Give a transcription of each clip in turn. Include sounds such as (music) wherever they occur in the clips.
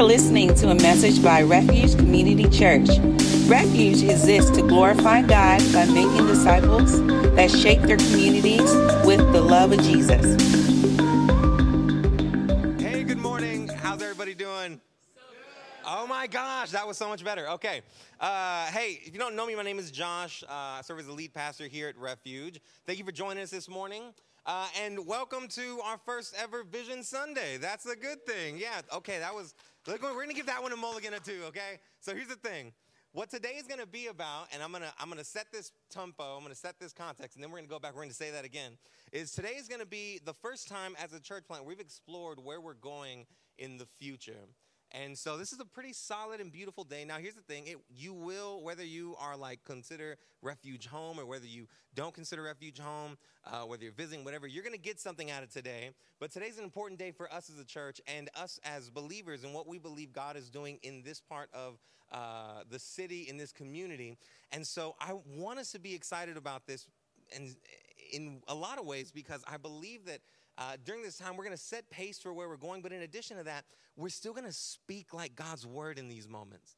are listening to a message by Refuge Community Church. Refuge exists to glorify God by making disciples that shape their communities with the love of Jesus. Hey, good morning. How's everybody doing? Oh my gosh, that was so much better. Okay. Uh, hey, if you don't know me, my name is Josh. Uh, I serve as the lead pastor here at Refuge. Thank you for joining us this morning. Uh, and welcome to our first ever Vision Sunday. That's a good thing. Yeah, okay, that was, we're going to give that one a mulligan or two, okay? So here's the thing. What today is going to be about, and I'm going to I'm going to set this tempo, I'm going to set this context, and then we're going to go back, we're going to say that again, is today is going to be the first time as a church plant we've explored where we're going in the future. And so this is a pretty solid and beautiful day. Now, here's the thing: it, you will, whether you are like consider refuge home or whether you don't consider refuge home, uh, whether you're visiting, whatever, you're going to get something out of today. But today's an important day for us as a church and us as believers and what we believe God is doing in this part of uh, the city, in this community. And so I want us to be excited about this, and in a lot of ways, because I believe that uh, during this time, we're going to set pace for where we're going. But in addition to that, we're still going to speak like God's word in these moments.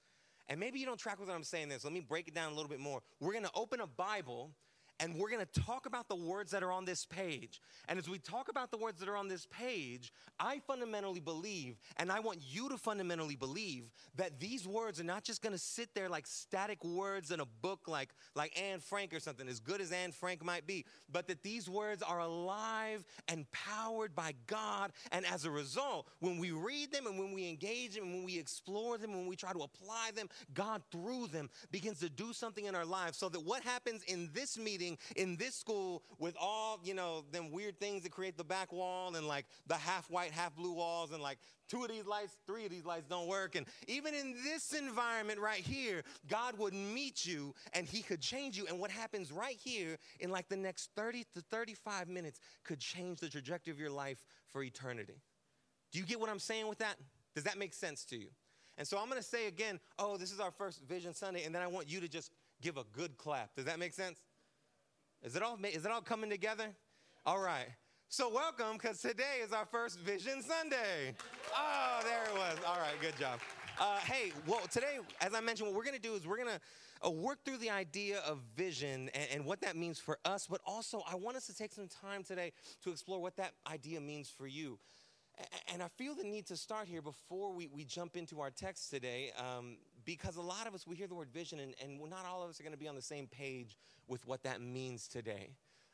And maybe you don't track with what I'm saying this. Let me break it down a little bit more. We're going to open a Bible and we're going to talk about the words that are on this page. And as we talk about the words that are on this page, I fundamentally believe, and I want you to fundamentally believe, that these words are not just going to sit there like static words in a book like, like Anne Frank or something, as good as Anne Frank might be, but that these words are alive and powered by God. And as a result, when we read them and when we engage them, and when we explore them, when we try to apply them, God through them begins to do something in our lives so that what happens in this meeting in this school with all, you know, them weird things that create the back wall and like the half white, half blue walls and like two of these lights, three of these lights don't work. And even in this environment right here, God would meet you and he could change you. And what happens right here in like the next 30 to 35 minutes could change the trajectory of your life for eternity. Do you get what I'm saying with that? Does that make sense to you? And so I'm going to say again, oh, this is our first Vision Sunday, and then I want you to just give a good clap. Does that make sense? Is it all, is it all coming together? All right. So welcome, because today is our first Vision Sunday. Oh, there it was. All right, good job. Uh, hey, well, today, as I mentioned, what we're going to do is we're going to uh, work through the idea of vision and, and, what that means for us, but also I want us to take some time today to explore what that idea means for you. And I feel the need to start here before we, we jump into our text today, um, because a lot of us, we hear the word vision, and, and not all of us are going to be on the same page with what that means today.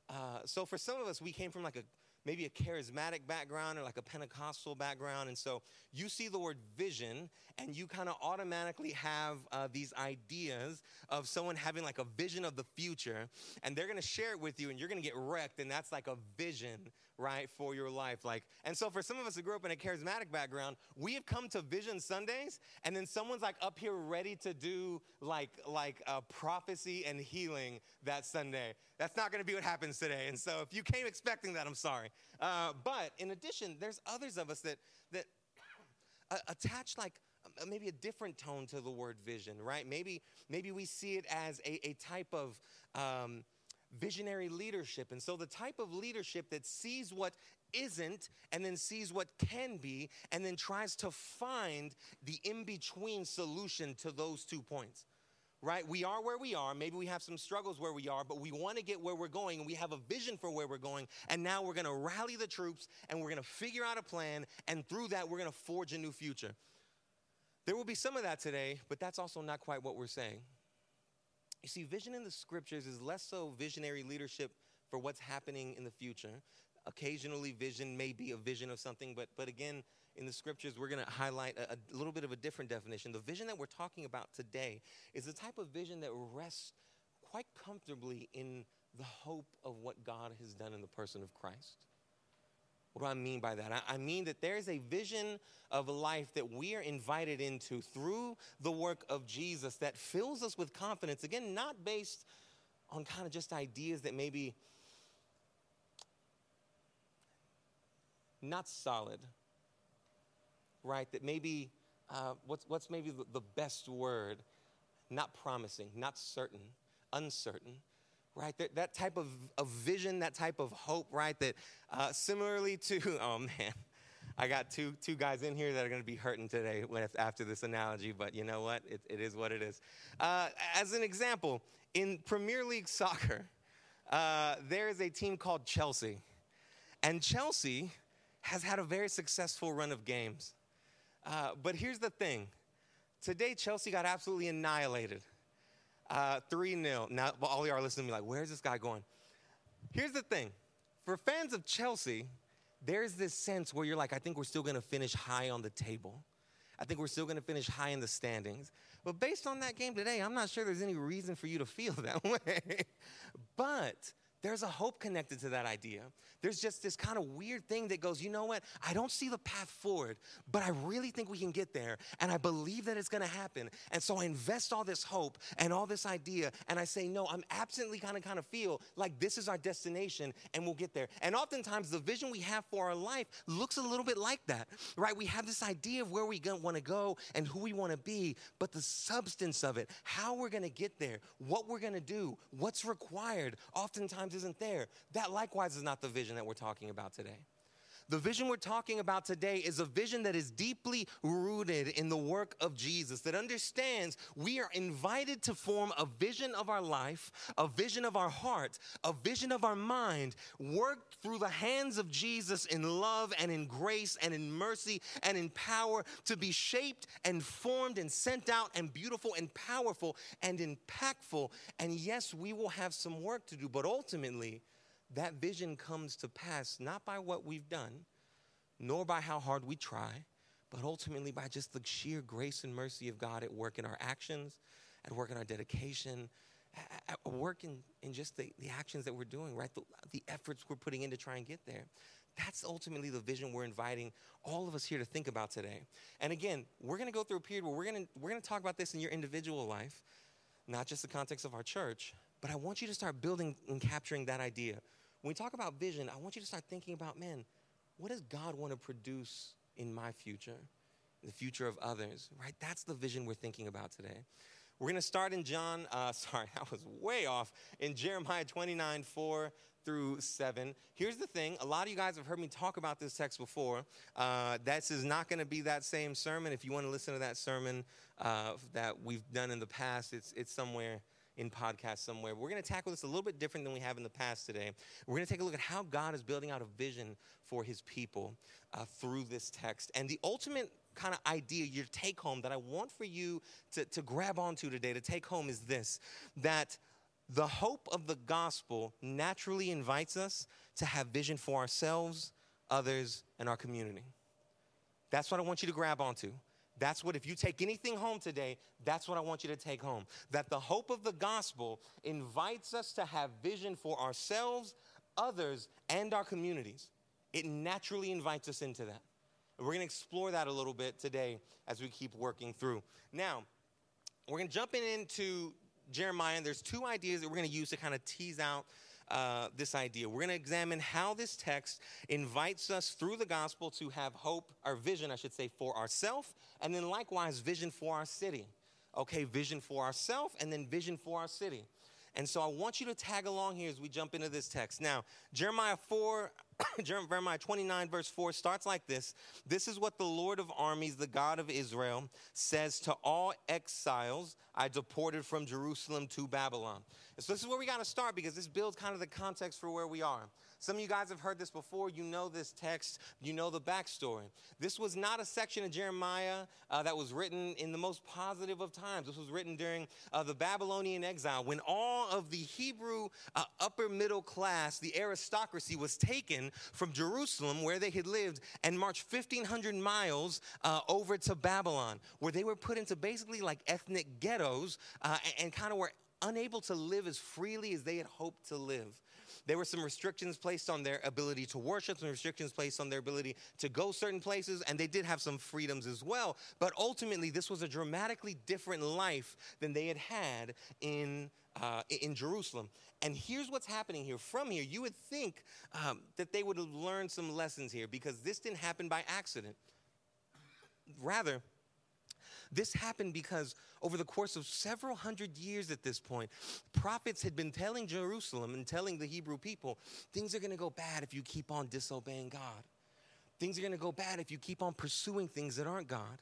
Uh, so for some of us, we came from like a maybe a charismatic background or like a Pentecostal background. And so you see the word vision and you kind of automatically have uh, these ideas of someone having like a vision of the future and they're going to share it with you and you're going to get wrecked. And that's like a vision right, for your life. Like, and so for some of us who grew up in a charismatic background, we have come to Vision Sundays, and then someone's like up here ready to do like like a prophecy and healing that Sunday. That's not going to be what happens today. And so if you came expecting that, I'm sorry. Uh, but in addition, there's others of us that that attach like uh, maybe a different tone to the word vision, right? Maybe maybe we see it as a, a type of um, visionary leadership. And so, the type of leadership that sees what isn't and then sees what can be and then tries to find the in between solution to those two points. Right? We are where we are. Maybe we have some struggles where we are, but we want to get where we're going and we have a vision for where we're going. And now we're going to rally the troops and we're going to figure out a plan. And through that, we're going to forge a new future. There will be some of that today, but that's also not quite what we're saying. You see, vision in the scriptures is less so visionary leadership for what's happening in the future. Occasionally, vision may be a vision of something, but, but again, in the scriptures, we're going to highlight a, a, little bit of a different definition. The vision that we're talking about today is the type of vision that rests quite comfortably in the hope of what God has done in the person of Christ. What do I mean by that? I mean that there is a vision of life that we are invited into through the work of Jesus that fills us with confidence. Again, not based on kind of just ideas that maybe not solid, right? That maybe, uh, what's, what's maybe the, the best word? Not promising, not certain, uncertain right? That, that type of, of vision, that type of hope, right? That uh, similarly to, (laughs) oh man, I got two, two guys in here that are going to be hurting today after this analogy, but you know what? It, it is what it is. Uh, as an example, in Premier League soccer, uh, there is a team called Chelsea. And Chelsea has had a very successful run of games. Uh, but here's the thing today, Chelsea got absolutely annihilated. Uh, 3 0. Now, all y'all are listening to me like, where's this guy going? Here's the thing for fans of Chelsea, there's this sense where you're like, I think we're still gonna finish high on the table. I think we're still gonna finish high in the standings. But based on that game today, I'm not sure there's any reason for you to feel (laughs) that way. but there's a hope connected to that idea. There's just this kind of weird thing that goes, you know what? I don't see the path forward, but I really think we can get there. And I believe that it's to happen. And so I invest all this hope and all this idea. And I say, no, I'm absently kind of kind of feel like this is our destination and we'll get there. And oftentimes the vision we have for our life looks a little bit like that, right? We have this idea of where we want to go and who we want to be, but the substance of it, how we're to get there, what we're to do, what's required, oftentimes isn't there. That likewise is not the vision that we're talking about today. The vision we're talking about today is a vision that is deeply rooted in the work of Jesus, that understands we are invited to form a vision of our life, a vision of our heart, a vision of our mind, worked through the hands of Jesus in love and in grace and in mercy and in power to be shaped and formed and sent out and beautiful and powerful and impactful. And yes, we will have some work to do, but ultimately, that vision comes to pass not by what we've done, nor by how hard we try, but ultimately by just the sheer grace and mercy of God at work in our actions, at work in our dedication, at work in, in just the, the actions that we're doing, right? The, the efforts we're putting in to try and get there. That's ultimately the vision we're inviting all of us here to think about today. And again, we're to go through a period where we're to we're to talk about this in your individual life, not just the context of our church, but I want you to start building and capturing that idea. When we talk about vision, I want you to start thinking about, man, what does God want to produce in my future, the future of others, right? That's the vision we're thinking about today. We're going to start in John, uh, (laughs) sorry, I was way off, in Jeremiah 29 4 through 7. Here's the thing a lot of you guys have heard me talk about this text before. Uh, this is not going to be that same sermon. If you want to listen to that sermon uh, that we've done in the past, it's, it's somewhere in podcast somewhere. We're going to tackle this a little bit different than we have in the past today. We're going to take a look at how God is building out a vision for his people uh, through this text. And the ultimate kind of idea, your take home that I want for you to, to grab onto today, to take home is this that the hope of the gospel naturally invites us to have vision for ourselves, others, and our community. That's what I want you to grab onto. That's what, if you take anything home today, that's what I want you to take home. That the hope of the gospel invites us to have vision for ourselves, others, and our communities. It naturally invites us into that. And we're to explore that a little bit today as we keep working through. Now, we're to jump in into Jeremiah, and there's two ideas that we're to use to kind of tease out uh, this idea. We're going to examine how this text invites us through the gospel to have hope, or vision, I should say, for ourselves, and then likewise, vision for our city. Okay, vision for ourselves, and then vision for our city. And so I want you to tag along here as we jump into this text. Now, Jeremiah 4, (coughs) Jeremiah 29, verse 4 starts like this This is what the Lord of armies, the God of Israel, says to all exiles I deported from Jerusalem to Babylon. And so this is where we got to start because this builds kind of the context for where we are. Some of you guys have heard this before. You know this text, you know the backstory. This was not a section of Jeremiah uh, that was written in the most positive of times. This was written during uh, the Babylonian exile when all of the Hebrew uh, upper middle class, the aristocracy, was taken from Jerusalem, where they had lived, and marched 1,500 miles uh, over to Babylon, where they were put into basically like ethnic ghettos uh, and, and kind of were unable to live as freely as they had hoped to live there were some restrictions placed on their ability to worship, some restrictions placed on their ability to go certain places, and they did have some freedoms as well. But ultimately, this was a dramatically different life than they had had in, uh, in Jerusalem. And here's what's happening here. From here, you would think um, that they would have learned some lessons here because this didn't happen by accident. Rather, this happened because over the course of several hundred years at this point, prophets had been telling Jerusalem and telling the Hebrew people, things are going to go bad if you keep on disobeying God. things are going to go bad if you keep on pursuing things that aren't God.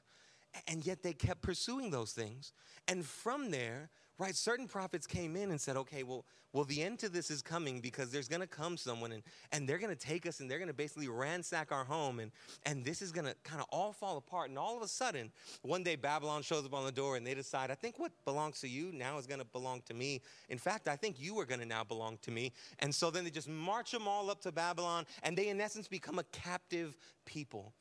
And yet they kept pursuing those things. And from there, right, certain prophets came in and said, okay, well, well, the end to this is coming because there's to come someone and, and they're to take us and they're to basically ransack our home and, and this is to kind of all fall apart. And all of a sudden, one day Babylon shows up on the door and they decide, I think what belongs to you now is to belong to me. In fact, I think you are to now belong to me. And so then they just march them all up to Babylon and they, in essence, become a captive people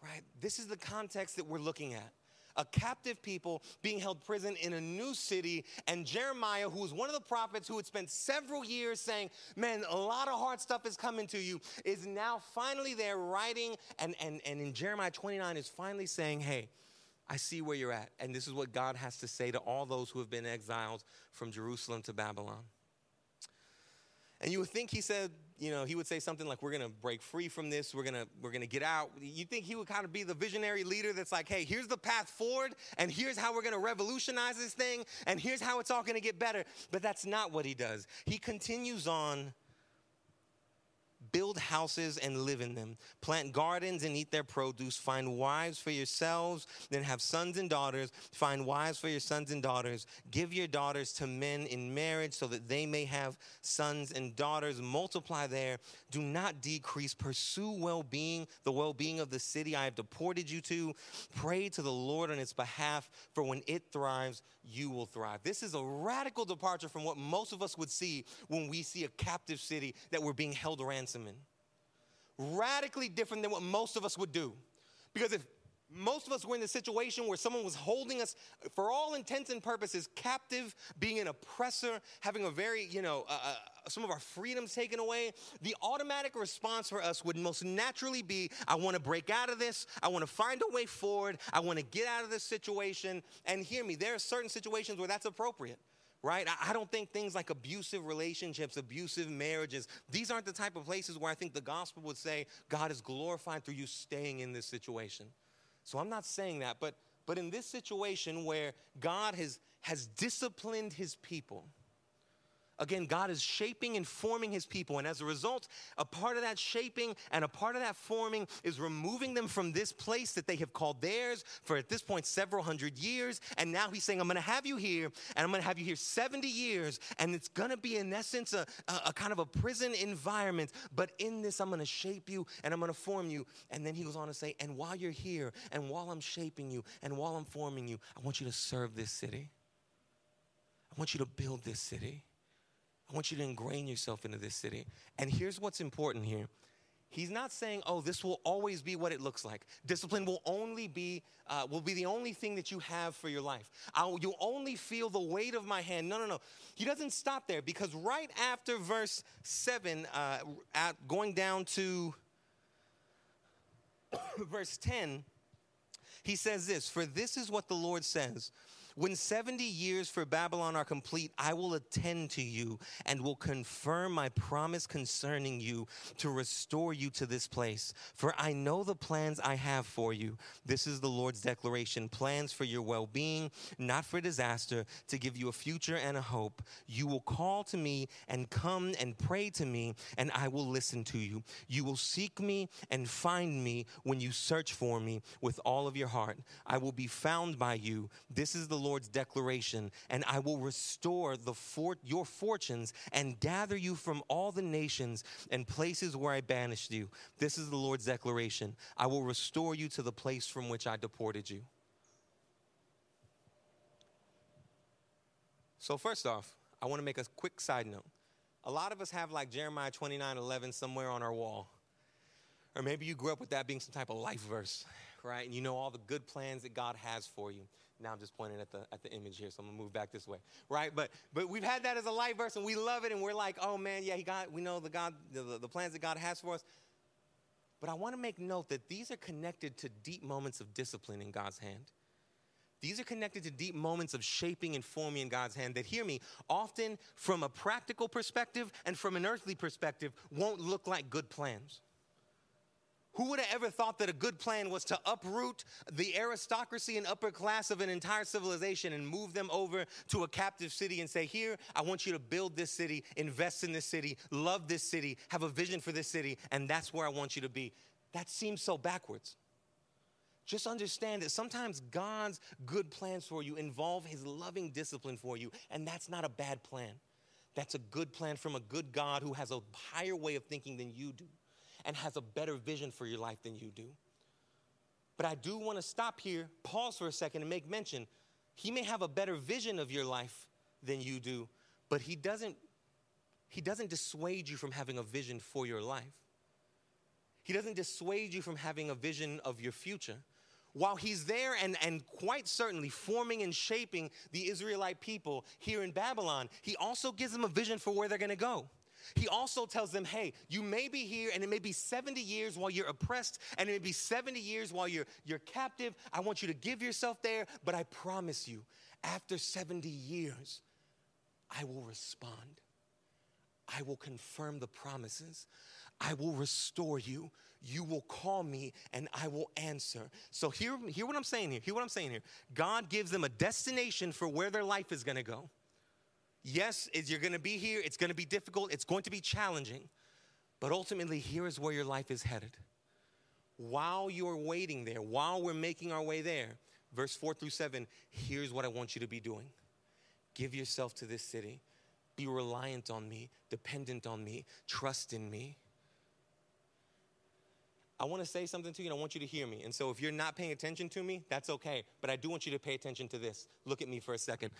right? This is the context that we're looking at. A captive people being held prison in a new city, and Jeremiah, who was one of the prophets who had spent several years saying, Man, a lot of hard stuff is coming to you, is now finally there writing, and, and, and in Jeremiah 29 is finally saying, Hey, I see where you're at. And this is what God has to say to all those who have been exiled from Jerusalem to Babylon. And you would think he said, you know, he would say something like, "We're gonna break free from this. We're gonna we're gonna get out." You think he would kind of be the visionary leader that's like, "Hey, here's the path forward, and here's how we're gonna revolutionize this thing, and here's how it's all gonna get better." But that's not what he does. He continues on build houses and live in them, plant gardens and eat their produce, find wives for yourselves, then have sons and daughters, find wives for your sons and daughters, give your daughters to men in marriage so that they may have sons and daughters, multiply there, do not decrease, pursue well being, the well being of the city I have deported you to, pray to the Lord on its behalf, for when it thrives, you will thrive. This is a radical departure from what most of us would see when we see a captive city that we're being held ransom Radically different than what most of us would do. Because if most of us were in the situation where someone was holding us, for all intents and purposes, captive, being an oppressor, having a very, you know, uh, uh, some of our freedoms taken away. The automatic response for us would most naturally be I want to break out of this. I want to find a way forward. I want to get out of this situation. And hear me, there are certain situations where that's appropriate right? I don't think things like abusive relationships, abusive marriages, these aren't the type of places where I think the gospel would say God is glorified through you staying in this situation. So I'm not saying that, but but in this situation where God has has disciplined his people, Again, God is shaping and forming his people. And as a result, a part of that shaping and a part of that forming is removing them from this place that they have called theirs for at this point several hundred years. And now he's saying, I'm going to have you here, and I'm going to have you here 70 years. And it's going to be, in essence, a, a, a kind of a prison environment. But in this, I'm going to shape you and I'm going to form you. And then he goes on to say, And while you're here, and while I'm shaping you, and while I'm forming you, I want you to serve this city. I want you to build this city. I want you to ingrain yourself into this city. And here's what's important here. He's not saying, "Oh, this will always be what it looks like. Discipline will only be uh, will be the only thing that you have for your life. I'll, you'll only feel the weight of my hand." No, no, no. He doesn't stop there because right after verse seven, uh, at, going down to (coughs) verse ten, he says this: "For this is what the Lord says." When 70 years for Babylon are complete, I will attend to you and will confirm my promise concerning you to restore you to this place. For I know the plans I have for you. This is the Lord's declaration plans for your well being, not for disaster, to give you a future and a hope. You will call to me and come and pray to me, and I will listen to you. You will seek me and find me when you search for me with all of your heart. I will be found by you. This is the Lord's declaration, and I will restore the for- your fortunes and gather you from all the nations and places where I banished you. This is the Lord's declaration. I will restore you to the place from which I deported you. So, first off, I want to make a quick side note. A lot of us have like Jeremiah 29 11 somewhere on our wall. Or maybe you grew up with that being some type of life verse, right? And you know all the good plans that God has for you. Now I'm just pointing at the at the image here, so I'm gonna move back this way, right? But but we've had that as a light verse, and we love it, and we're like, oh man, yeah, he got we know the God the, the plans that God has for us. But I want to make note that these are connected to deep moments of discipline in God's hand. These are connected to deep moments of shaping and forming in God's hand that, hear me, often from a practical perspective and from an earthly perspective, won't look like good plans. Who would have ever thought that a good plan was to uproot the aristocracy and upper class of an entire civilization and move them over to a captive city and say, Here, I want you to build this city, invest in this city, love this city, have a vision for this city, and that's where I want you to be? That seems so backwards. Just understand that sometimes God's good plans for you involve His loving discipline for you, and that's not a bad plan. That's a good plan from a good God who has a higher way of thinking than you do and has a better vision for your life than you do. But I do want to stop here, pause for a second, and make mention. He may have a better vision of your life than you do, but he doesn't, he doesn't dissuade you from having a vision for your life. He doesn't dissuade you from having a vision of your future while he's there and, and quite certainly forming and shaping the Israelite people here in Babylon, he also gives them a vision for where they're going to go. He also tells them, hey, you may be here and it may be 70 years while you're oppressed and it may be 70 years while you're, you're captive. I want you to give yourself there, but I promise you, after 70 years, I will respond. I will confirm the promises. I will restore you. You will call me and I will answer. So, hear, hear what I'm saying here. Hear what I'm saying here. God gives them a destination for where their life is gonna go. Yes, you're gonna be here, it's gonna be difficult, it's going to be challenging, but ultimately, here is where your life is headed. While you're waiting there, while we're making our way there, verse 4 through 7, here's what I want you to be doing give yourself to this city, be reliant on me, dependent on me, trust in me. I want to say something to you and I want you to hear me. And so if you're not paying attention to me, that's okay. But I do want you to pay attention to this. Look at me for a second.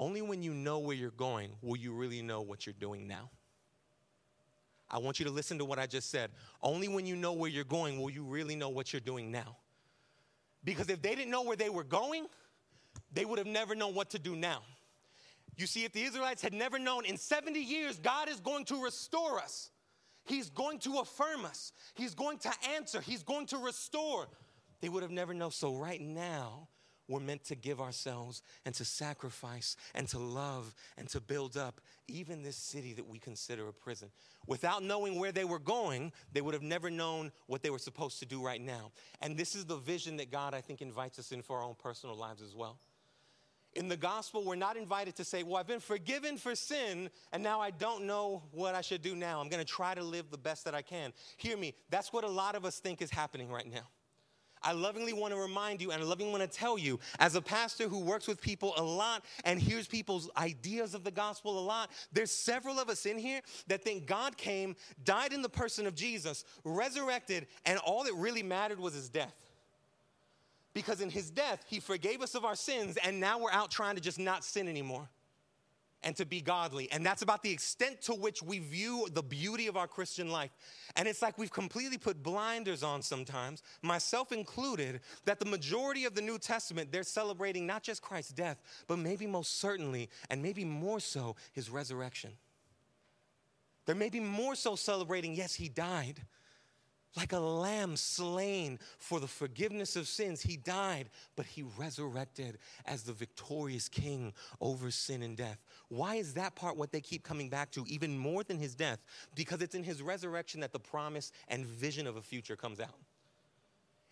Only when you know where you're going will you really know what you're doing now. I want you to listen to what I just said. Only when you know where you're going will you really know what you're doing now. Because if they didn't know where they were going, they would have never known what to do now. You see, if the Israelites had never known in 70 years, God is going to restore us. He's going to affirm us. He's going to answer. He's going to restore. They would have never known. So, right now, we're meant to give ourselves and to sacrifice and to love and to build up even this city that we consider a prison. Without knowing where they were going, they would have never known what they were supposed to do right now. And this is the vision that God, I think, invites us in for our own personal lives as well. In the gospel, we're not invited to say, Well, I've been forgiven for sin, and now I don't know what I should do now. I'm gonna try to live the best that I can. Hear me, that's what a lot of us think is happening right now. I lovingly want to remind you and I lovingly want to tell you, as a pastor who works with people a lot and hears people's ideas of the gospel a lot, there's several of us in here that think God came, died in the person of Jesus, resurrected, and all that really mattered was his death. Because in his death, he forgave us of our sins, and now we're out trying to just not sin anymore and to be godly. And that's about the extent to which we view the beauty of our Christian life. And it's like we've completely put blinders on sometimes, myself included, that the majority of the New Testament, they're celebrating not just Christ's death, but maybe most certainly, and maybe more so, his resurrection. They're maybe more so celebrating, yes, he died like a lamb slain for the forgiveness of sins. He died, but he resurrected as the victorious king over sin and death. Why is that part what they keep coming back to, even more than his death? Because it's in his resurrection that the promise and vision of a future comes out.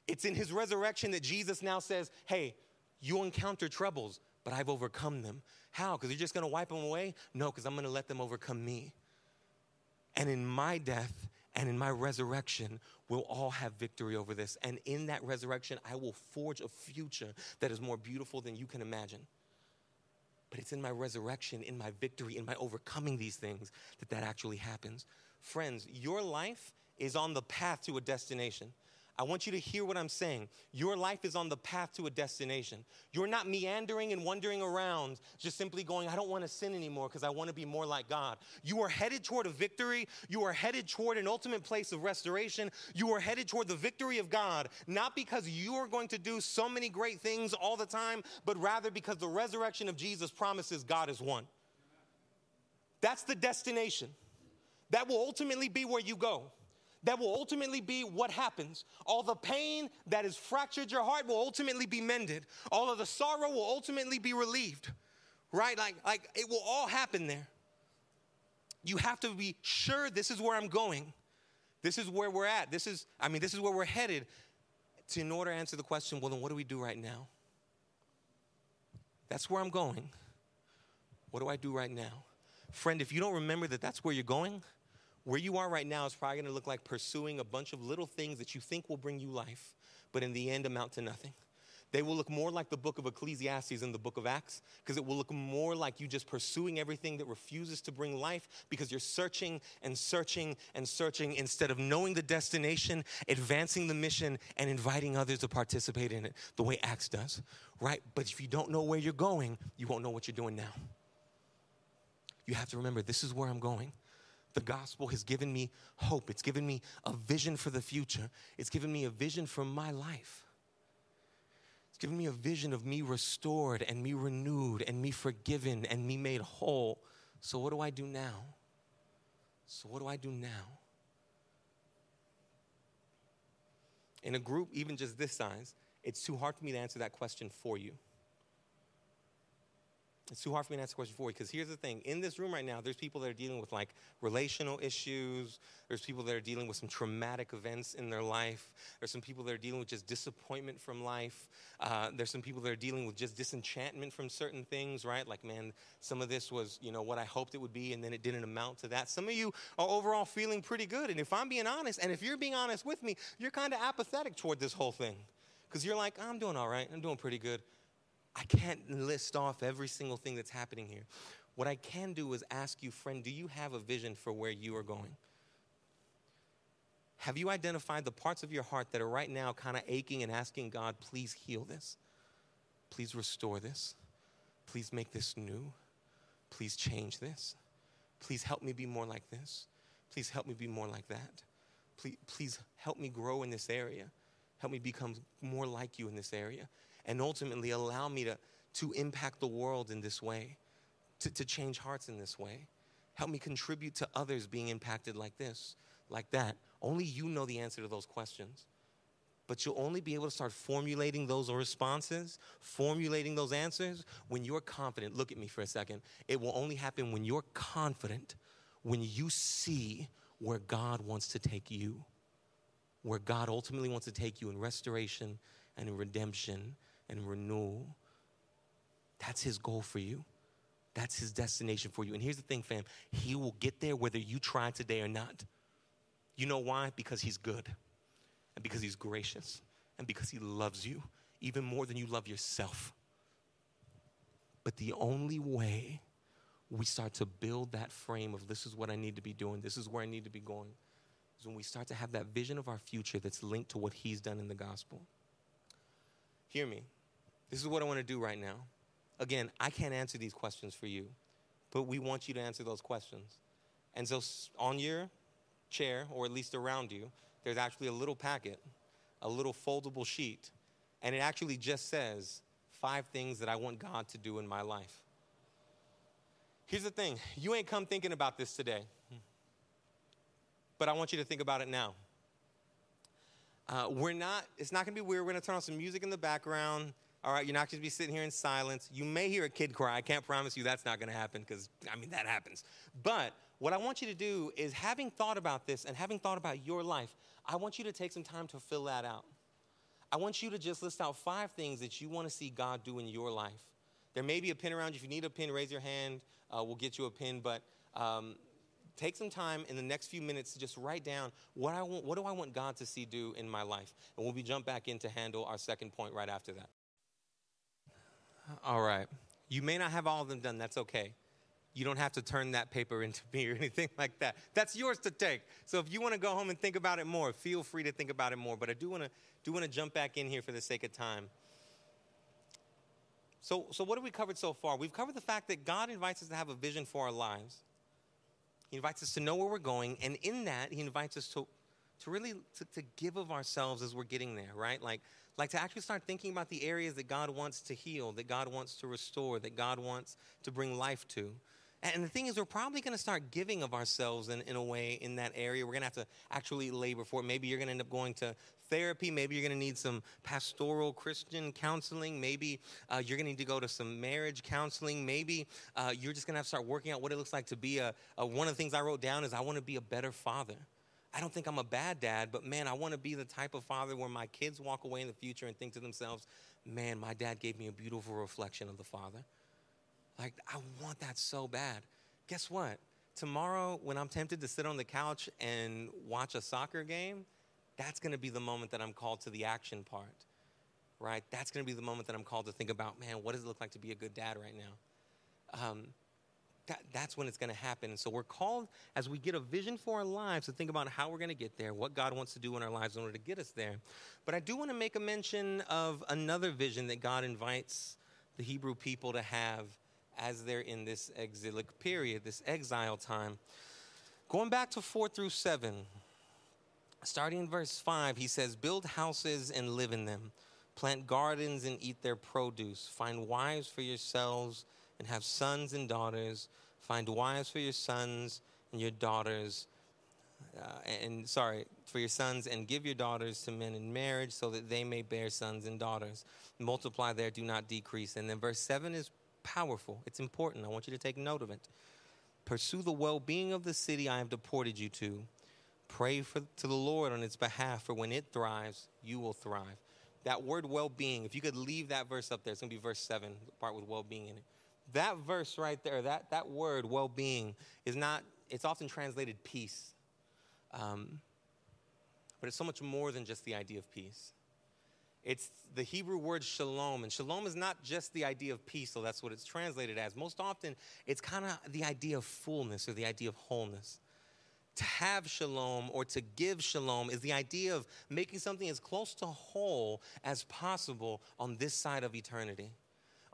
It's in his resurrection that Jesus now says, Hey, you encounter troubles, but I've overcome them. How? Because you're just gonna wipe them away? No, because I'm gonna let them overcome me. And in my death, and in my resurrection, we'll all have victory over this. And in that resurrection, I will forge a future that is more beautiful than you can imagine. But it's in my resurrection, in my victory, in my overcoming these things that that actually happens. Friends, your life is on the path to a destination. I want you to hear what I'm saying. Your life is on the path to a destination. You're not meandering and wandering around, just simply going, I don't want to sin anymore because I want to be more like God. You are headed toward a victory. You are headed toward an ultimate place of restoration. You are headed toward the victory of God, not because you are going to do so many great things all the time, but rather because the resurrection of Jesus promises God is one. That's the destination. That will ultimately be where you go that will ultimately be what happens. All the pain that has fractured your heart will ultimately be mended. All of the sorrow will ultimately be relieved. Right? Like, like it will all happen there. You have to be sure this is where I'm going. This is where we're at. This is, I mean, this is where we're headed. To, in order to answer the question, well, then what do we do right now? That's where I'm going. What do I do right now? Friend, if you don't remember that that's where you're going, Where you are right now is probably going to look like pursuing a bunch of little things that you think will bring you life, but in the end amount to nothing. They will look more like the book of Ecclesiastes and the book of Acts because it will look more like you just pursuing everything that refuses to bring life because you're searching and searching and searching instead of knowing the destination, advancing the mission, and inviting others to participate in it the way Acts does, right? But if you don't know where you're going, you won't know what you're doing now. You have to remember this is where I'm going. The gospel has given me hope. It's given me a vision for the future. It's given me a vision for my life. It's given me a vision of me restored and me renewed and me forgiven and me made whole. So, what do I do now? So, what do I do now? In a group, even just this size, it's too hard for me to answer that question for you. It's too hard for me to answer the question for you because here's the thing. In this room right now, there's people that are dealing with like relational issues. There's people that are dealing with some traumatic events in their life. There's some people that are dealing with just disappointment from life. Uh, there's some people that are dealing with just disenchantment from certain things, right? Like, man, some of this was, you know, what I hoped it would be, and then it didn't amount to that. Some of you are overall feeling pretty good. And if I'm being honest, and if you're being honest with me, you're kind of apathetic toward this whole thing because you're like, I'm doing all right. I'm doing pretty good. I can't list off every single thing that's happening here. What I can do is ask you, friend, do you have a vision for where you are going? Have you identified the parts of your heart that are right now kind of aching and asking God, please heal this? Please restore this? Please make this new? Please change this? Please help me be more like this? Please help me be more like that? Please, please help me grow in this area. Help me become more like you in this area and ultimately allow me to, to impact the world in this way, to, to change hearts in this way. Help me contribute to others being impacted like this, like that. Only you know the answer to those questions. But you'll only be able to start formulating those responses, formulating those answers when you're confident. Look at me for a second. It will only happen when you're confident, when you see where God wants to take you, where God ultimately wants to take you in restoration and in redemption and renewal. That's his goal for you. That's his destination for you. And here's the thing, fam He will get there whether you try today or not. You know why? Because he's good, and because he's gracious, and because he loves you even more than you love yourself. But the only way we start to build that frame of this is what I need to be doing, this is where I need to be going, is when we start to have that vision of our future that's linked to what he's done in the gospel. Hear me. This is what I want to do right now. Again, I can't answer these questions for you, but we want you to answer those questions. And so on your chair, or at least around you, there's actually a little packet, a little foldable sheet, and it actually just says five things that I want God to do in my life. Here's the thing you ain't come thinking about this today, but I want you to think about it now. Uh, we're not, it's not gonna be weird. We're gonna turn on some music in the background. All right, you're not going to be sitting here in silence. You may hear a kid cry. I can't promise you that's not going to happen because, I mean, that happens. But what I want you to do is, having thought about this and having thought about your life, I want you to take some time to fill that out. I want you to just list out five things that you want to see God do in your life. There may be a pin around you. If you need a pin, raise your hand. Uh, we'll get you a pin. But um, take some time in the next few minutes to just write down what I want. What do I want God to see do in my life? And we'll be jump back in to handle our second point right after that. All right. You may not have all of them done. That's okay. You don't have to turn that paper into (laughs) me or anything like that. That's yours to take. So if you want to go home and think about it more, feel free to think about it more. But I do want to do want to jump back in here for the sake of time. So, so what have we covered so far? We've covered the fact that God invites us to have a vision for our lives. He invites us to know where we're going, and in that, He invites us to, to really to, to give of ourselves as we're getting there, right? Like like to actually start thinking about the areas that God wants to heal, that God wants to restore, that God wants to bring life to. And the thing is, we're probably going to start giving of ourselves in, in a way in that area. We're going to have to actually labor for it. Maybe you're going to end up going to therapy. Maybe you're going to need some pastoral Christian counseling. Maybe uh, you're going to need to go to some marriage counseling. Maybe uh, you're just going to have to start working out what it looks like to be a, a one of the things I wrote down is I want to be a better father. I don't think I'm a bad dad, but man, I want to be the type of father where my kids walk away in the future and think to themselves, man, my dad gave me a beautiful reflection of the father. Like, I want that so bad. Guess what? tomorrow when I'm tempted to sit on the couch and watch a soccer game, that's going to be the moment that I'm called to the action part, right? That's going to be the moment that I'm called to think about, man, what does it look like to be a good dad right now? Um, that, that's when it's going to happen. So we're called, as we get a vision for our lives, to think about how we're going to get there, what God wants to do in our lives in order to get us there. But I do want to make a mention of another vision that God invites the Hebrew people to have as they're in this exilic period, this exile time. Going back to 4 through 7, starting in verse 5, he says, Build houses and live in them, plant gardens and eat their produce, find wives for yourselves and have sons and daughters, find wives for your sons and your daughters. Uh, and sorry, for your sons, and give your daughters to men in marriage so that they may bear sons and daughters. Multiply there, do not decrease. And then verse 7 is powerful. It's important. I want you to take note of it. Pursue the well being of the city I have deported you to. Pray for, to the Lord on its behalf, for when it thrives, you will thrive. That word well being, if you could leave that verse up there, it's going to be verse 7, the part with well being in it. That verse right there, that, that word well being, is not, it's often translated peace. Um, but it's so much more than just the idea of peace. It's the Hebrew word shalom. And shalom is not just the idea of peace, so that's what it's translated as. Most often, it's kind of the idea of fullness or the idea of wholeness. To have shalom or to give shalom is the idea of making something as close to whole as possible on this side of eternity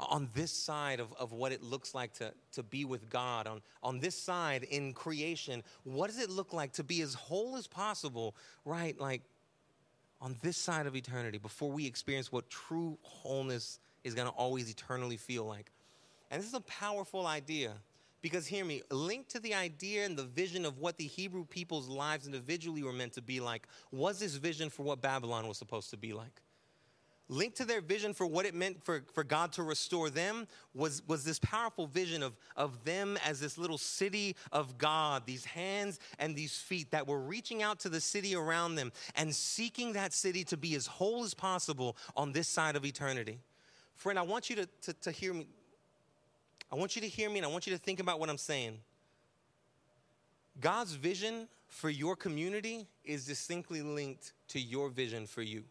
on this side of, of what it looks like to, to be with God, on, on this side in creation, what does it look like to be as whole as possible, right? Like on this side of eternity before we experience what true wholeness is going to always eternally feel like. And this is a powerful idea because, hear me, linked to the idea and the vision of what the Hebrew people's lives individually were meant to be like was this vision for what Babylon was supposed to be like linked to their vision for what it meant for, for God to restore them was, was this powerful vision of, of them as this little city of God, these hands and these feet that were reaching out to the city around them and seeking that city to be as whole as possible on this side of eternity. Friend, I want you to, to, to hear me. I want you to hear me and I want you to think about what I'm saying. God's vision for your community is distinctly linked to your vision for you.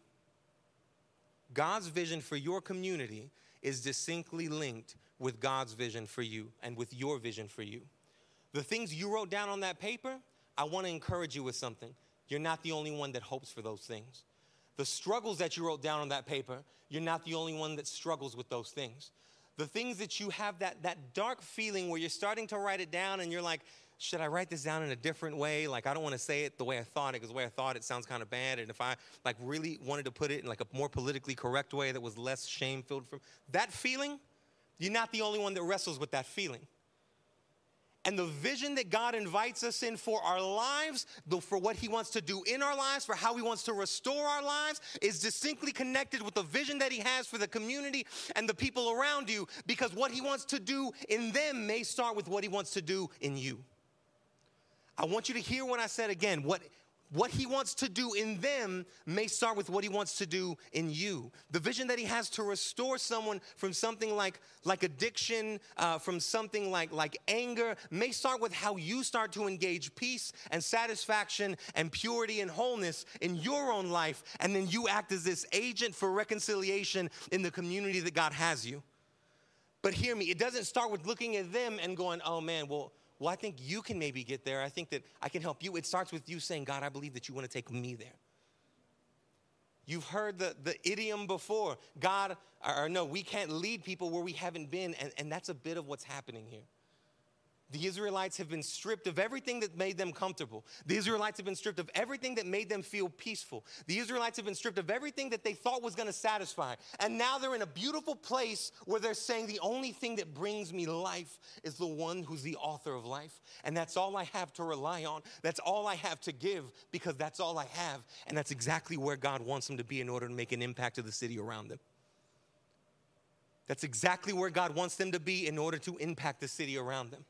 God's vision for your community is distinctly linked with God's vision for you and with your vision for you. The things you wrote down on that paper, I want to encourage you with something. You're not the only one that hopes for those things. The struggles that you wrote down on that paper, you're not the only one that struggles with those things. The things that you have that, that dark feeling where you're starting to write it down and you're like, should I write this down in a different way? Like, I don't want to say it the way I thought it because the way I thought it sounds kind of bad. And if I like really wanted to put it in like a more politically correct way that was less shame filled from that feeling, you're not the only one that wrestles with that feeling. And the vision that God invites us in for our lives, for what He wants to do in our lives, for how He wants to restore our lives, is distinctly connected with the vision that He has for the community and the people around you, because what He wants to do in them may start with what He wants to do in you. I want you to hear what I said again. What, what he wants to do in them may start with what he wants to do in you. The vision that he has to restore someone from something like, like addiction, uh, from something like, like anger, may start with how you start to engage peace and satisfaction and purity and wholeness in your own life. And then you act as this agent for reconciliation in the community that God has you. But hear me, it doesn't start with looking at them and going, oh man, well, well, I think you can maybe get there. I think that I can help you. It starts with you saying, God, I believe that you want to take me there. You've heard the, the idiom before God, or, no, we can't lead people where we haven't been. And, and that's a bit of what's happening here. The Israelites have been stripped of everything that made them comfortable. The Israelites have been stripped of everything that made them feel peaceful. The Israelites have been stripped of everything that they thought was going to satisfy. And now they're in a beautiful place where they're saying, The only thing that brings me life is the one who's the author of life. And that's all I have to rely on. That's all I have to give because that's all I have. And that's exactly where God wants them to be in order to make an impact to the city around them. That's exactly where God wants them to be in order to impact the city around them.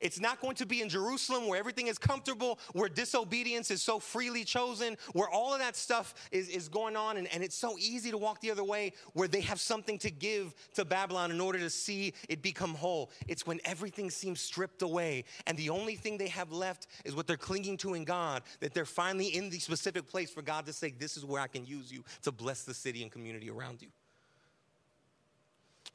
It's not going to be in Jerusalem where everything is comfortable, where disobedience is so freely chosen, where all of that stuff is, is going on, and, and it's so easy to walk the other way, where they have something to give to Babylon in order to see it become whole. It's when everything seems stripped away, and the only thing they have left is what they're clinging to in God, that they're finally in the specific place for God to say, This is where I can use you to bless the city and community around you.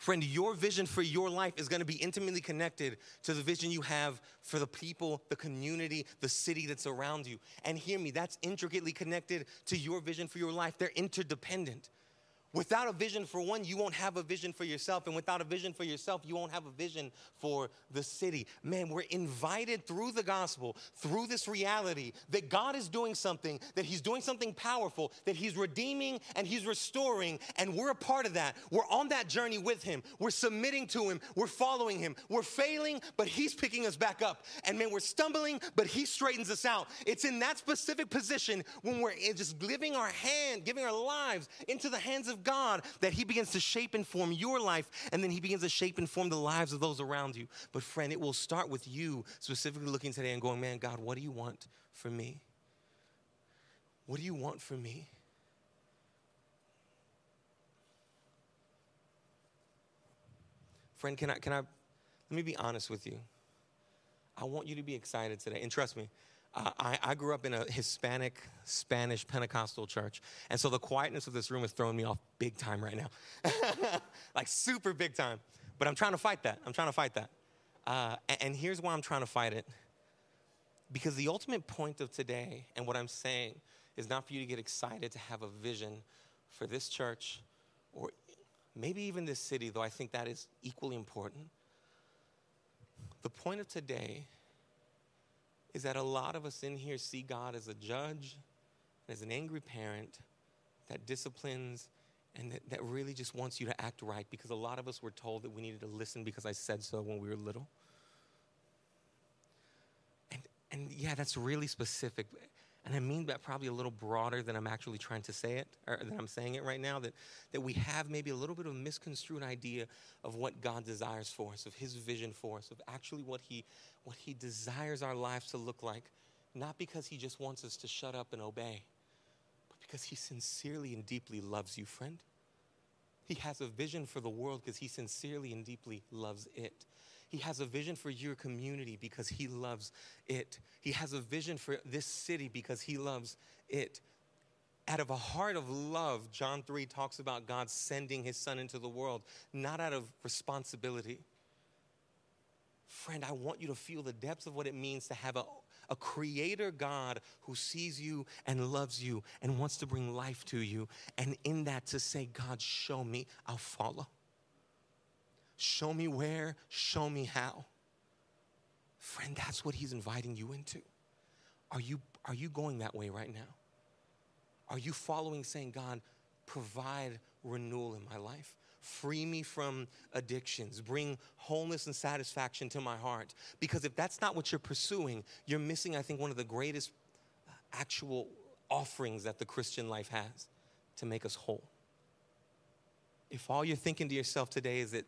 Friend, your vision for your life is going to be intimately connected to the vision you have for the people, the community, the city that's around you. And hear me, that's intricately connected to your vision for your life. They're interdependent. Without a vision for one, you won't have a vision for yourself. And without a vision for yourself, you won't have a vision for the city. Man, we're invited through the gospel, through this reality, that God is doing something, that He's doing something powerful, that He's redeeming and He's restoring. And we're a part of that. We're on that journey with Him. We're submitting to Him. We're following Him. We're failing, but He's picking us back up. And man, we're stumbling, but He straightens us out. It's in that specific position when we're just giving our hand, giving our lives into the hands of God that He begins to shape and form your life, and then He begins to shape and form the lives of those around you. But, friend, it will start with you specifically looking today and going, Man, God, what do you want for me? What do you want for me? Friend, can I, can I, let me be honest with you. I want you to be excited today. And trust me, uh, I, I, grew up in a Hispanic, Spanish Pentecostal church. And so the quietness of this room is throwing me off big time right now. (laughs) like super big time. But I'm trying to fight that. I'm trying to fight that. Uh, and, and here's why I'm trying to fight it. Because the ultimate point of today and what I'm saying is not for you to get excited to have a vision for this church or maybe even this city, though I think that is equally important. The point of today is that a lot of us in here see God as a judge, as an angry parent that disciplines and that, that really just wants you to act right because a lot of us were told that we needed to listen because I said so when we were little. And, and yeah, that's really specific. And I mean that probably a little broader than I'm actually trying to say it, or than I'm saying it right now, that, that we have maybe a little bit of a misconstrued idea of what God desires for us, of His vision for us, of actually what He, what he desires our lives to look like, not because He just wants us to shut up and obey, but because He sincerely and deeply loves you, friend. He has a vision for the world because He sincerely and deeply loves it. He has a vision for your community because He loves it. He has a vision for this city because He loves it. Out of a heart of love, John 3 talks about God sending His Son into the world, not out of responsibility. Friend, I want you to feel the depths of what it means to have a, a creator God who sees you and loves you and wants to bring life to you. And in that, to say, God, show me, I'll follow. Show me where, show me how. Friend, that's what he's inviting you into. Are you, are you going that way right now? Are you following, saying, God, provide renewal in my life? Free me from addictions. Bring wholeness and satisfaction to my heart. Because if that's not what you're pursuing, you're missing, I think, one of the greatest uh, actual offerings that the Christian life has to make us whole. If all you're thinking to yourself today is that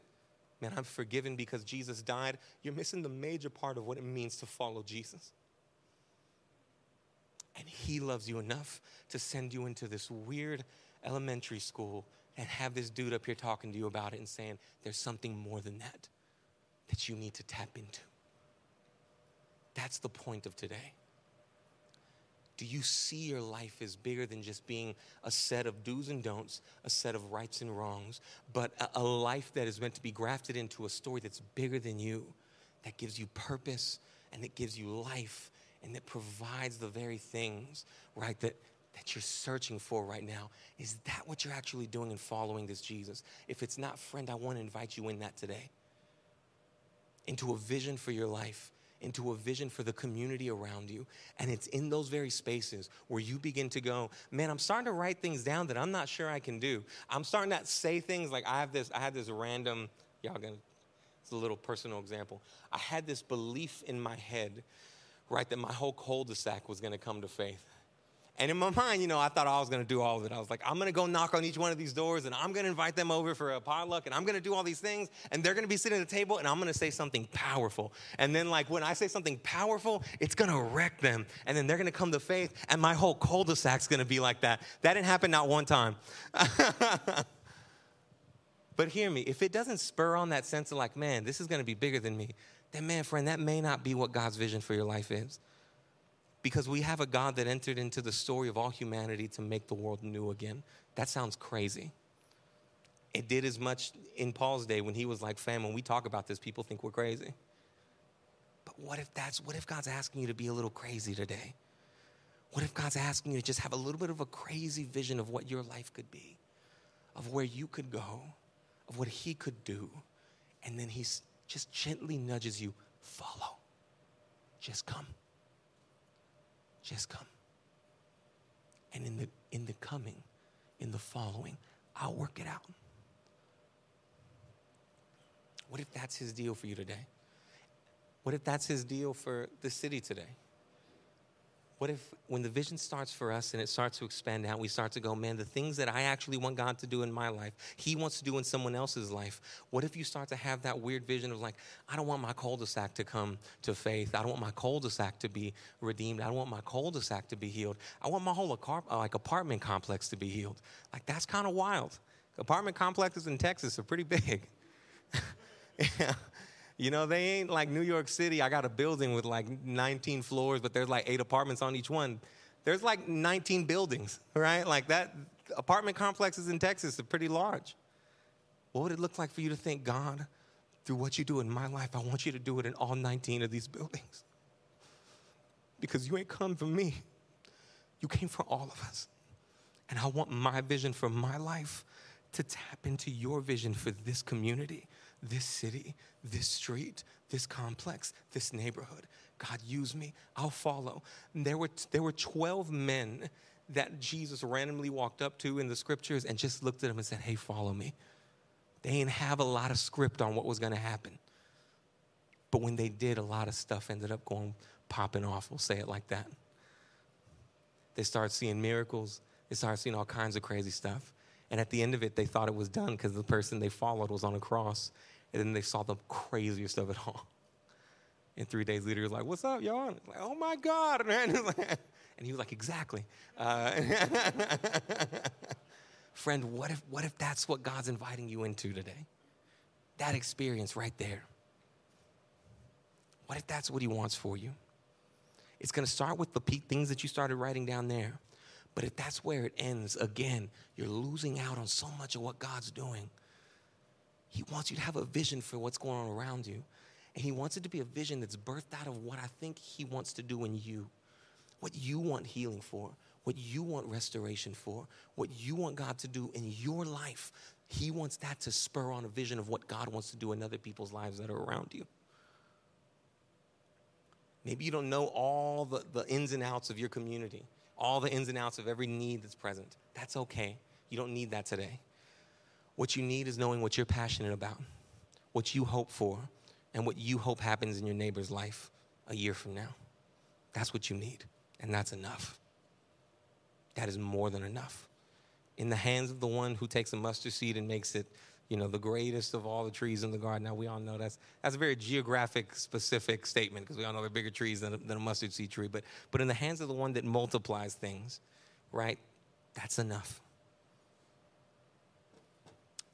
man, I'm forgiven because Jesus died, you're missing the major part of what it means to follow Jesus. And He loves you enough to send you into this weird elementary school and have this dude up here talking to you about it and saying, there's something more than that that you need to tap into. That's the point of today. Do you see your life as bigger than just being a set of do's and don'ts, a set of rights and wrongs, but a, a, life that is meant to be grafted into a story that's bigger than you, that gives you purpose and that gives you life and that provides the very things, right, that, that you're searching for right now? Is that what you're actually doing in following this Jesus? If it's not, friend, I want to invite you in that today into a vision for your life into a vision for the community around you. And it's in those very spaces where you begin to go, man, I'm starting to write things down that I'm not sure I can do. I'm starting to say things like I have this, I had this random, y'all gonna, it's a little personal example. I had this belief in my head, right, that my whole cul-de-sac was gonna come to faith. And in my mind, you know, I thought I was going to do all of it. I was like, I'm going to go knock on each one of these doors and I'm going to invite them over for a potluck and I'm going to do all these things and they're going to be sitting at the table and I'm going to say something powerful. And then, like, when I say something powerful, it's going to wreck them. And then they're going to come to faith and my whole cul de sac's going to be like that. That didn't happen not one time. (laughs) but hear me, if it doesn't spur on that sense of, like, man, this is going to be bigger than me, then, man, friend, that may not be what God's vision for your life is because we have a God that entered into the story of all humanity to make the world new again. That sounds crazy. It did as much in Paul's day when he was like, fam, when we talk about this, people think we're crazy. But what if that's, what if God's asking you to be a little crazy today? What if God's asking you to just have a little bit of a crazy vision of what your life could be, of where you could go, of what He could do? And then He just gently nudges you, follow. Just come. Just come. And in the, in the coming, in the following, I'll work it out. What if that's his deal for you today? What if that's his deal for the city today? What if, when the vision starts for us and it starts to expand out, we start to go, man, the things that I actually want God to do in my life, He wants to do in someone else's life. What if you start to have that weird vision of like, I don't want my cul de sac to come to faith. I don't want my cul de sac to be redeemed. I don't want my cul de sac to be healed. I want my whole uh, like apartment complex to be healed. Like, that's kind of wild. Apartment complexes in Texas are pretty big. (laughs) yeah. You know, they ain't like New York City. I got a building with like 19 floors, but there's like eight apartments on each one. There's like 19 buildings, (laughs) right? Like that apartment complexes in Texas are pretty large. What would it look like for you to think, God, through what you do in my life, I want you to do it in all 19 of these buildings? Because you ain't come for me, you came for all of us. And I want my vision for my life to tap into your vision for this community this city, this street, this complex, this neighborhood. God, use me. I'll follow. And there were, there were 12 men that Jesus randomly walked up to in the scriptures and just looked at them and said, Hey, follow me. They didn't have a lot of script on what was going to happen. But when they did, a lot of stuff ended up going popping off. We'll say it like that. They started seeing miracles, they started seeing all kinds of crazy stuff. And at the end of it, they thought it was done because the person they followed was on a cross. And then they saw the craziest of it all. (laughs) And three days later, he was like, What's up, y'all? And like, oh my God. (laughs) And he was like, Exactly. Uh, (laughs) friend, what if, what if that's what God's inviting you into today? That experience right there. What if that's what he wants for you? It's going to start with the things that you started writing down there. But if that's where it ends, again, you're losing out on so much of what God's doing. He wants you to have a vision for what's going on around you. And He wants it to be a vision that's birthed out of what I think He wants to do in you. What you want healing for, what you want restoration for, what you want God to do in your life. He wants that to spur on a vision of what God wants to do in other people's lives that are around you. Maybe you don't know all the, the ins and outs of your community, all the ins and outs of every need that's present. That's okay. You don't need that today. What you need is knowing what you're passionate about, what you hope for, and what you hope happens in your neighbor's life a year from now. That's what you need, and that's enough. That is more than enough. In the hands of the one who takes a mustard seed and makes it, you know, the greatest of all the trees in the garden. Now we all know that's that's a very geographic specific statement because we all know there are bigger trees than a, than a mustard seed tree. But but in the hands of the one that multiplies things, right? That's enough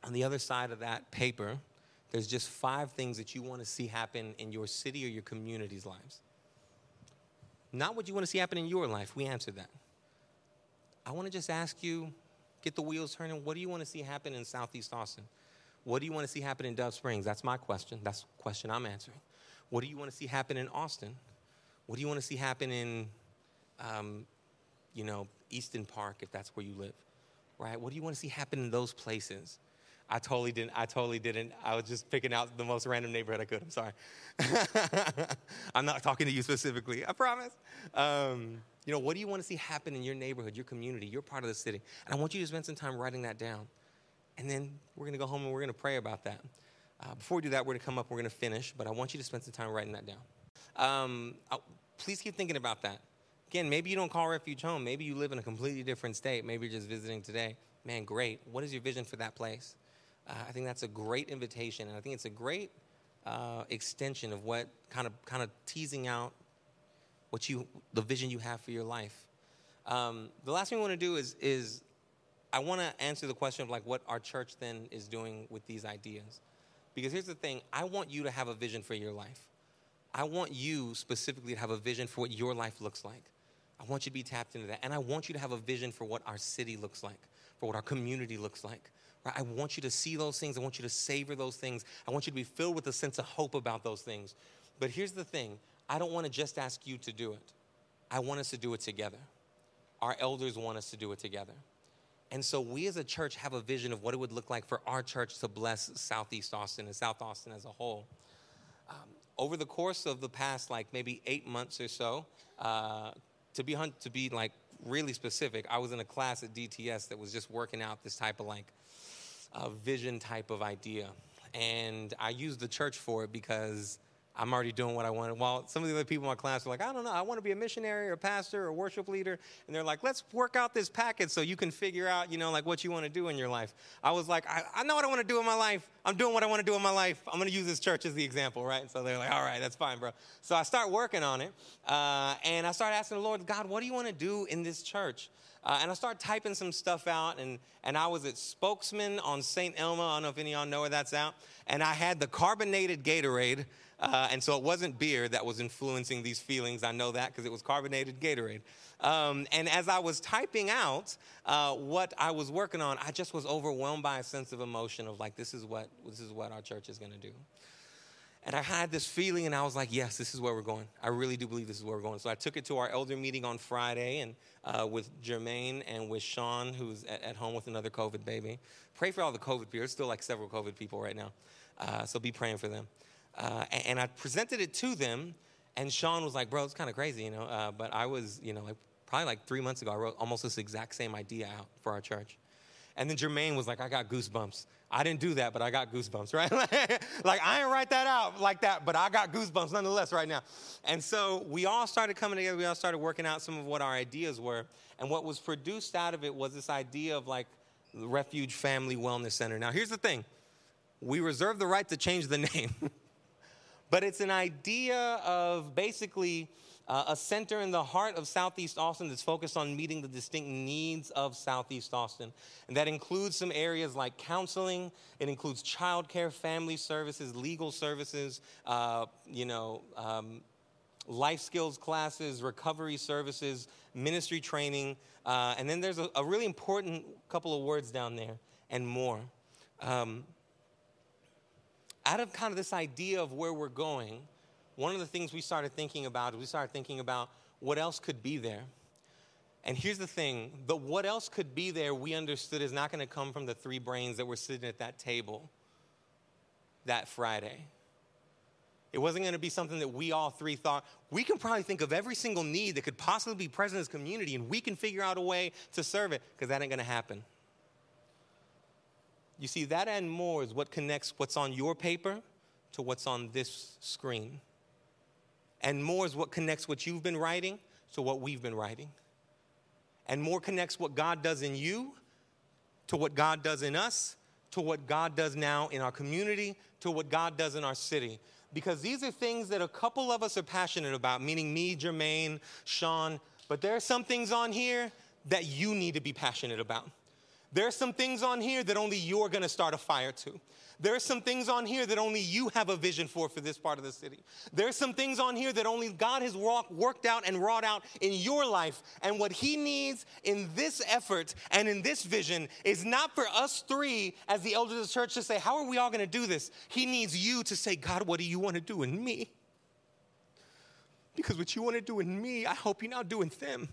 on the other side of that paper, there's just five things that you want to see happen in your city or your community's lives. Not what you want to see happen in your life. We answered that. I want to just ask you, get the wheels turning. What do you want to see happen in Southeast Austin? What do you want to see happen in Dove Springs? That's my question. That's the question I'm answering. What do you want to see happen in Austin? What do you want to see happen in, um, you know, Easton Park, if that's where you live, right? What do you want to see happen in those places? I totally didn't. I totally didn't. I was just picking out the most random neighborhood I could. I'm sorry. (laughs) I'm not talking to you specifically. I promise. Um, you know, what do you want to see happen in your neighborhood, your community, your part of the city? And I want you to spend some time writing that down. And then we're going to go home and we're going to pray about that. Uh, before we do that, we're going to come up. We're going to finish. But I want you to spend some time writing that down. Um, please keep thinking about that Again, maybe you don't call refuge home. Maybe you live in a completely different state. Maybe you're just visiting today. Man, great. What is your vision for that place? Uh, I think that's a great invitation, and I think it's a great uh, extension of what kind of kind of teasing out what you the vision you have for your life. Um, the last thing I want to do is is I want to answer the question of like what our church then is doing with these ideas, because here's the thing: I want you to have a vision for your life. I want you specifically to have a vision for what your life looks like. I want you to be tapped into that. And I want you to have a vision for what our city looks like, for what our community looks like. Right? I want you to see those things. I want you to savor those things. I want you to be filled with a sense of hope about those things. But here's the thing I don't want to just ask you to do it, I want us to do it together. Our elders want us to do it together. And so we as a church have a vision of what it would look like for our church to bless Southeast Austin and South Austin as a whole. Um, over the course of the past, like maybe eight months or so, uh, to be to be like really specific, I was in a class at DTS that was just working out this type of like uh, vision type of idea, and I used the church for it because I'm already doing what I want. While some of the other people in my class are like, I don't know, I want to be a missionary or a pastor or a worship leader. And they're like, let's work out this package so you can figure out, you know, like what you want to do in your life. I was like, I, I know what I want to do in my life. I'm doing what I want to do in my life. I'm going to use this church as the example, right? And so they're like, all right, that's fine, bro. So I start working on it. Uh, and I start asking the Lord, God, what do you want to do in this church? Uh, and I started typing some stuff out, and, and I was at Spokesman on St. Elmo. I don't know if any of y'all know where that's out. And I had the carbonated Gatorade uh, and so it wasn't beer that was influencing these feelings. I know that because it was carbonated Gatorade. Um, and as I was typing out uh, what I was working on, I just was overwhelmed by a sense of emotion of like, this is what, this is what our church is going to do. And I had this feeling, and I was like, yes, this is where we're going. I really do believe this is where we're going. So I took it to our elder meeting on Friday and uh, with Jermaine and with Sean, who's at, at, home with another COVID baby. Pray for all the COVID people. There's still like several COVID people right now. Uh, so be praying for them. Uh, and I presented it to them, and Sean was like, "Bro, it's kind of crazy, you know." Uh, but I was, you know, like probably like three months ago, I wrote almost this exact same idea out for our church. And then Jermaine was like, "I got goosebumps." I didn't do that, but I got goosebumps, (laughs) right? like I didn't write that out like that, but I got goosebumps nonetheless right now. And so we all started coming together. We all started working out some of what our ideas were, and what was produced out of it was this idea of like Refuge Family Wellness Center. Now, here's the thing: we reserve the right to change the (laughs) name. But it's an idea of basically uh, a center in the heart of Southeast Austin that's focused on meeting the distinct needs of Southeast Austin. And that includes some areas like counseling, it includes childcare, family services, legal services, uh, you know, um, life skills classes, recovery services, ministry training. Uh, and then there's a, a, really important couple of words down there and more. Um, out of kind of this idea of where we're going, one of the things we started thinking about is we started thinking about what else could be there. And here's the thing the what else could be there, we understood is not going to come from the three brains that were sitting at that table that Friday. It wasn't going to be something that we all three thought. We can probably think of every single need that could possibly be present in this community, and we can figure out a way to serve it, because that ain't going to happen. You see, that and more is what connects what's on your paper to what's on this screen. And more is what connects what you've been writing to what we've been writing. And more connects what God does in you to what God does in us, to what God does now in our community, to what God does in our city. Because these are things that a couple of us are passionate about, meaning me, Jermaine, Sean, but there are some things on here that you need to be passionate about. There's some things on here that only you're gonna start a fire to. There's some things on here that only you have a vision for for this part of the city. There's some things on here that only God has worked out and wrought out in your life. And what He needs in this effort and in this vision is not for us three as the elders of the church to say, How are we all gonna do this? He needs you to say, God, what do you wanna do in me? Because what you wanna do in me, I hope you now do in them.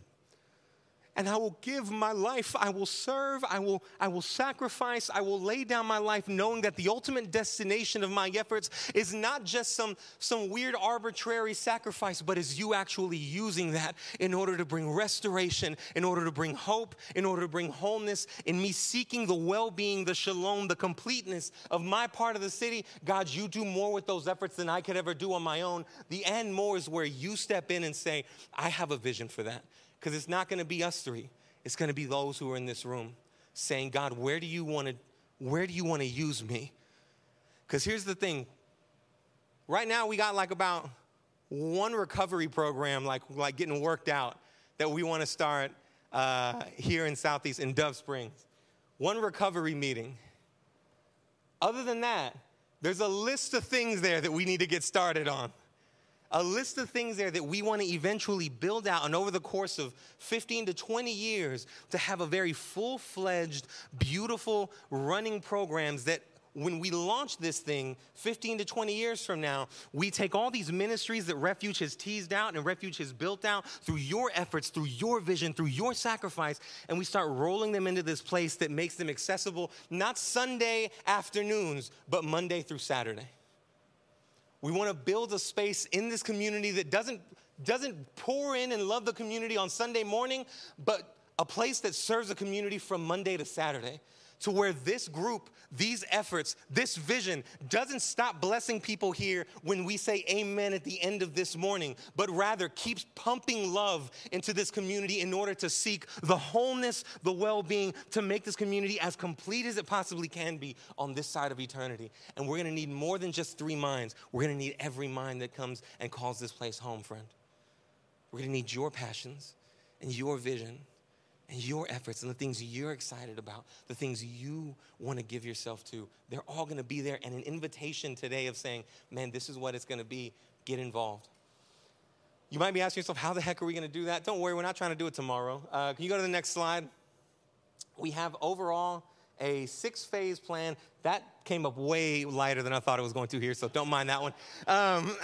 And I will give my life. I will serve. I will, I will sacrifice. I will lay down my life knowing that the ultimate destination of my efforts is not just some, some weird arbitrary sacrifice, but is you actually using that in order to bring restoration, in order to bring hope, in order to bring wholeness, in me seeking the well being, the shalom, the completeness of my part of the city. God, you do more with those efforts than I could ever do on my own. The end more is where you step in and say, I have a vision for that. Because it's not going to be us three. It's going to be those who are in this room saying, God, where do you want to where do you want to use me? Because here's the thing. Right now we got like about one recovery program like, like getting worked out that we want to start uh, here in Southeast in Dove Springs. One recovery meeting. Other than that, there's a list of things there that we need to get started on a list of things there that we want to eventually build out and over the course of 15 to 20 years to have a very full-fledged beautiful running programs that when we launch this thing 15 to 20 years from now, we take all these ministries that Refuge has teased out and Refuge has built out through your efforts, through your vision, through your sacrifice, and we start rolling them into this place that makes them accessible not Sunday afternoons, but Monday through Saturday. We want to build a space in this community that doesn't, doesn't pour in and love the community on Sunday morning, but a place that serves the community from Monday to Saturday to where this group, these efforts, this vision doesn't stop blessing people here when we say amen at the end of this morning, but rather keeps pumping love into this community in order to seek the wholeness, the well being, to make this community as complete as it possibly can be on this side of eternity. And we're gonna need more than just three minds, we're gonna need every mind that comes and calls this place home, friend. We're gonna need your passions and your vision and your efforts and the things you're excited about, the things you want to give yourself to, they're all going to be there. And an invitation today of saying, man, this is what it's going to be. Get involved. You might be asking yourself, how the heck are we going to do that? Don't worry, we're not trying to do it tomorrow. Uh, can you go to the next slide? We have overall a six phase plan. That came up way lighter than I thought it was going to here, so don't mind that one. Um,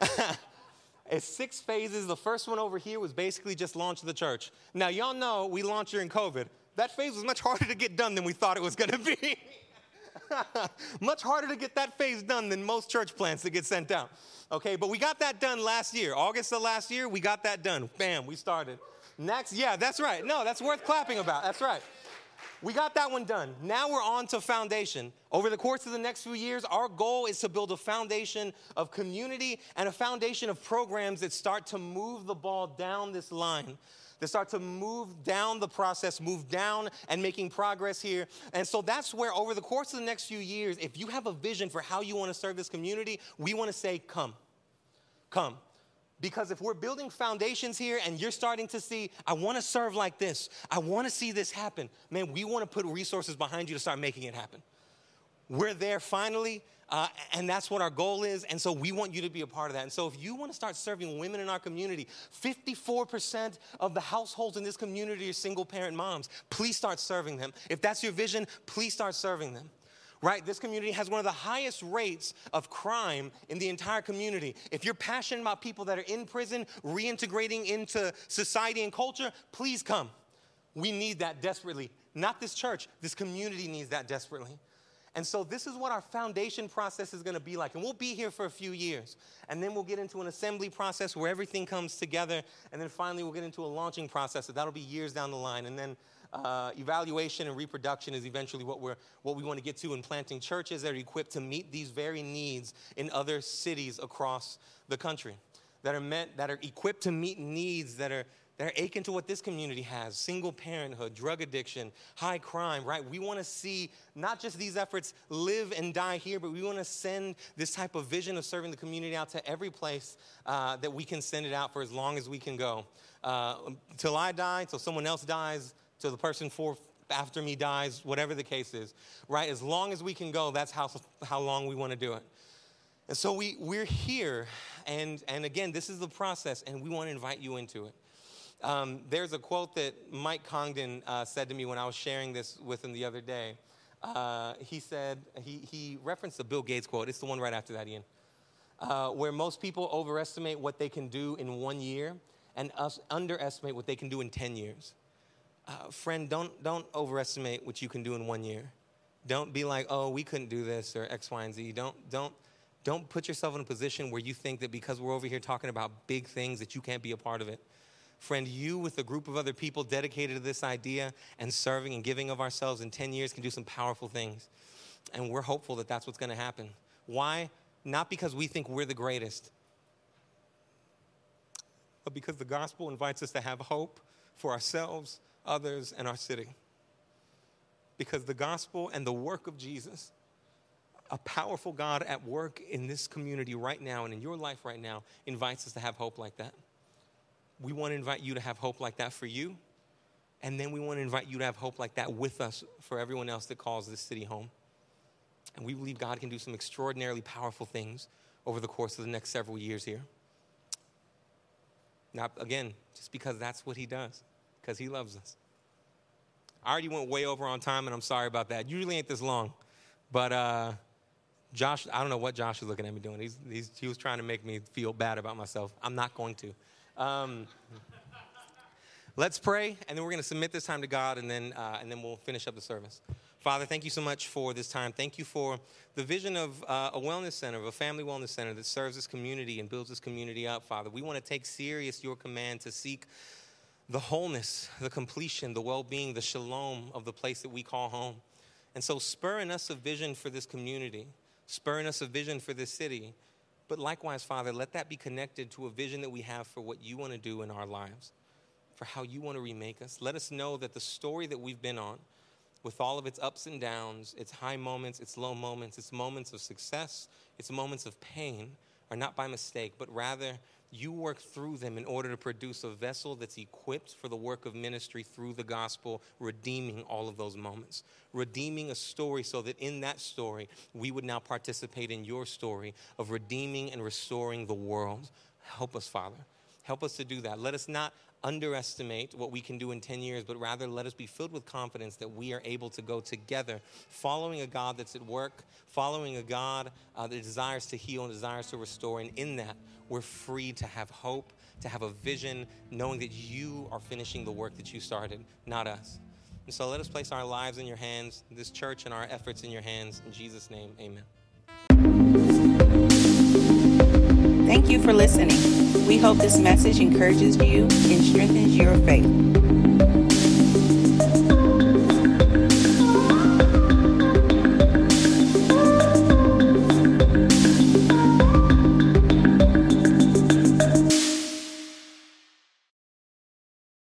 (laughs) It's six phases. The first one over here was basically just launch the church. Now, y'all know we launched during COVID. That phase was much harder to get done than we thought it was going to be. (laughs) much harder to get that phase done than most church plants that get sent out. Okay, but we got that done last year. August of last year, we got that done. Bam, we started. Next, yeah, that's right. No, that's worth clapping about. That's right. We got that one done. Now we're on to foundation. Over the course of the next few years, our goal is to build a foundation of community and a foundation of programs that start to move the ball down this line that start to move down the process, move down and making progress here. And so that's where, over the course of the next few years, if you have a vision for how you want to serve this community, we want to say, come. Come. Because if we're building foundations here and you're starting to see, I want to serve like this, I want to see this happen, man, we want to put resources behind you to start making it happen. We're there finally, uh, and that's what our goal is. And so we want you to be a part of that. And so if you want to start serving women in our community, 54% of the households in this community are single parent moms. Please start serving them. If that's your vision, please start serving them right? This community has one of the highest rates of crime in the entire community. If you're passionate about people that are in prison, reintegrating into society and culture, please come. We need that desperately. Not this church, this community needs that desperately. And so, this is what our foundation process is going to be like. And we'll be here for a few years. And then we'll get into an assembly process where everything comes together. And then finally, we'll get into a launching process. So that'll be years down the line. And then uh, evaluation and reproduction is eventually what, we're, what we want to get to in planting churches that are equipped to meet these very needs in other cities across the country, that are meant, that are equipped to meet needs that are, that are akin to what this community has single parenthood, drug addiction, high crime, right? We want to see not just these efforts live and die here, but we want to send this type of vision of serving the community out to every place uh, that we can send it out for as long as we can go. Uh, till I die, till someone else dies, till the person for, after me dies, whatever the case is, right? As long as we can go, that's how, how long we want to do it. And so we, we're here, and, and again, this is the process, and we want to invite you into it. Um, there's a quote that Mike Congdon uh, said to me when I was sharing this with him the other day. Uh, he said, he, he referenced the Bill Gates quote. It's the one right after that, Ian. Uh, where most people overestimate what they can do in one year and us underestimate what they can do in 10 years. Uh, friend, don't, don't overestimate what you can do in one year. Don't be like, oh, we couldn't do this or X, Y, and Z. Don't, don't, don't put yourself in a position where you think that because we're over here talking about big things that you can't be a part of it. Friend, you with a group of other people dedicated to this idea and serving and giving of ourselves in 10 years can do some powerful things. And we're hopeful that that's what's going to happen. Why? Not because we think we're the greatest, but because the gospel invites us to have hope for ourselves, others, and our city. Because the gospel and the work of Jesus, a powerful God at work in this community right now and in your life right now, invites us to have hope like that. We want to invite you to have hope like that for you. And then we want to invite you to have hope like that with us for everyone else that calls this city home. And we believe God can do some extraordinarily powerful things over the course of the next several years here. Not, again, just because that's what he does, because he loves us. I already went way over on time, and I'm sorry about that. Usually ain't this long. But uh, Josh, I don't know what Josh is looking at me doing. He's, he's, he was trying to make me feel bad about myself. I'm not going to. Um, let's pray, and then we're going to submit this time to God, and then, uh, and then we'll finish up the service. Father, thank you so much for this time. Thank you for the vision of uh, a wellness center, of a family wellness center that serves this community and builds this community up, Father. We want to take serious your command to seek the wholeness, the completion, the well being, the shalom of the place that we call home. And so, spur in us a vision for this community, spur in us a vision for this city. But likewise, Father, let that be connected to a vision that we have for what you want to do in our lives, for how you want to remake us. Let us know that the story that we've been on, with all of its ups and downs, its high moments, its low moments, its moments of success, its moments of pain, are not by mistake, but rather you work through them in order to produce a vessel that's equipped for the work of ministry through the gospel, redeeming all of those moments, redeeming a story so that in that story, we would now participate in your story of redeeming and restoring the world. Help us, Father. Help us to do that. Let us not underestimate what we can do in 10 years, but rather let us be filled with confidence that we are able to go together, following a God that's at work, following a God uh, that desires to heal and desires to restore. And in that, we're free to have hope, to have a vision, knowing that you are finishing the work that you started, not us. And so let us place our lives in your hands, this church and our efforts in your hands. In Jesus' name, amen. Thank you for listening. We hope this message encourages you and strengthens your faith.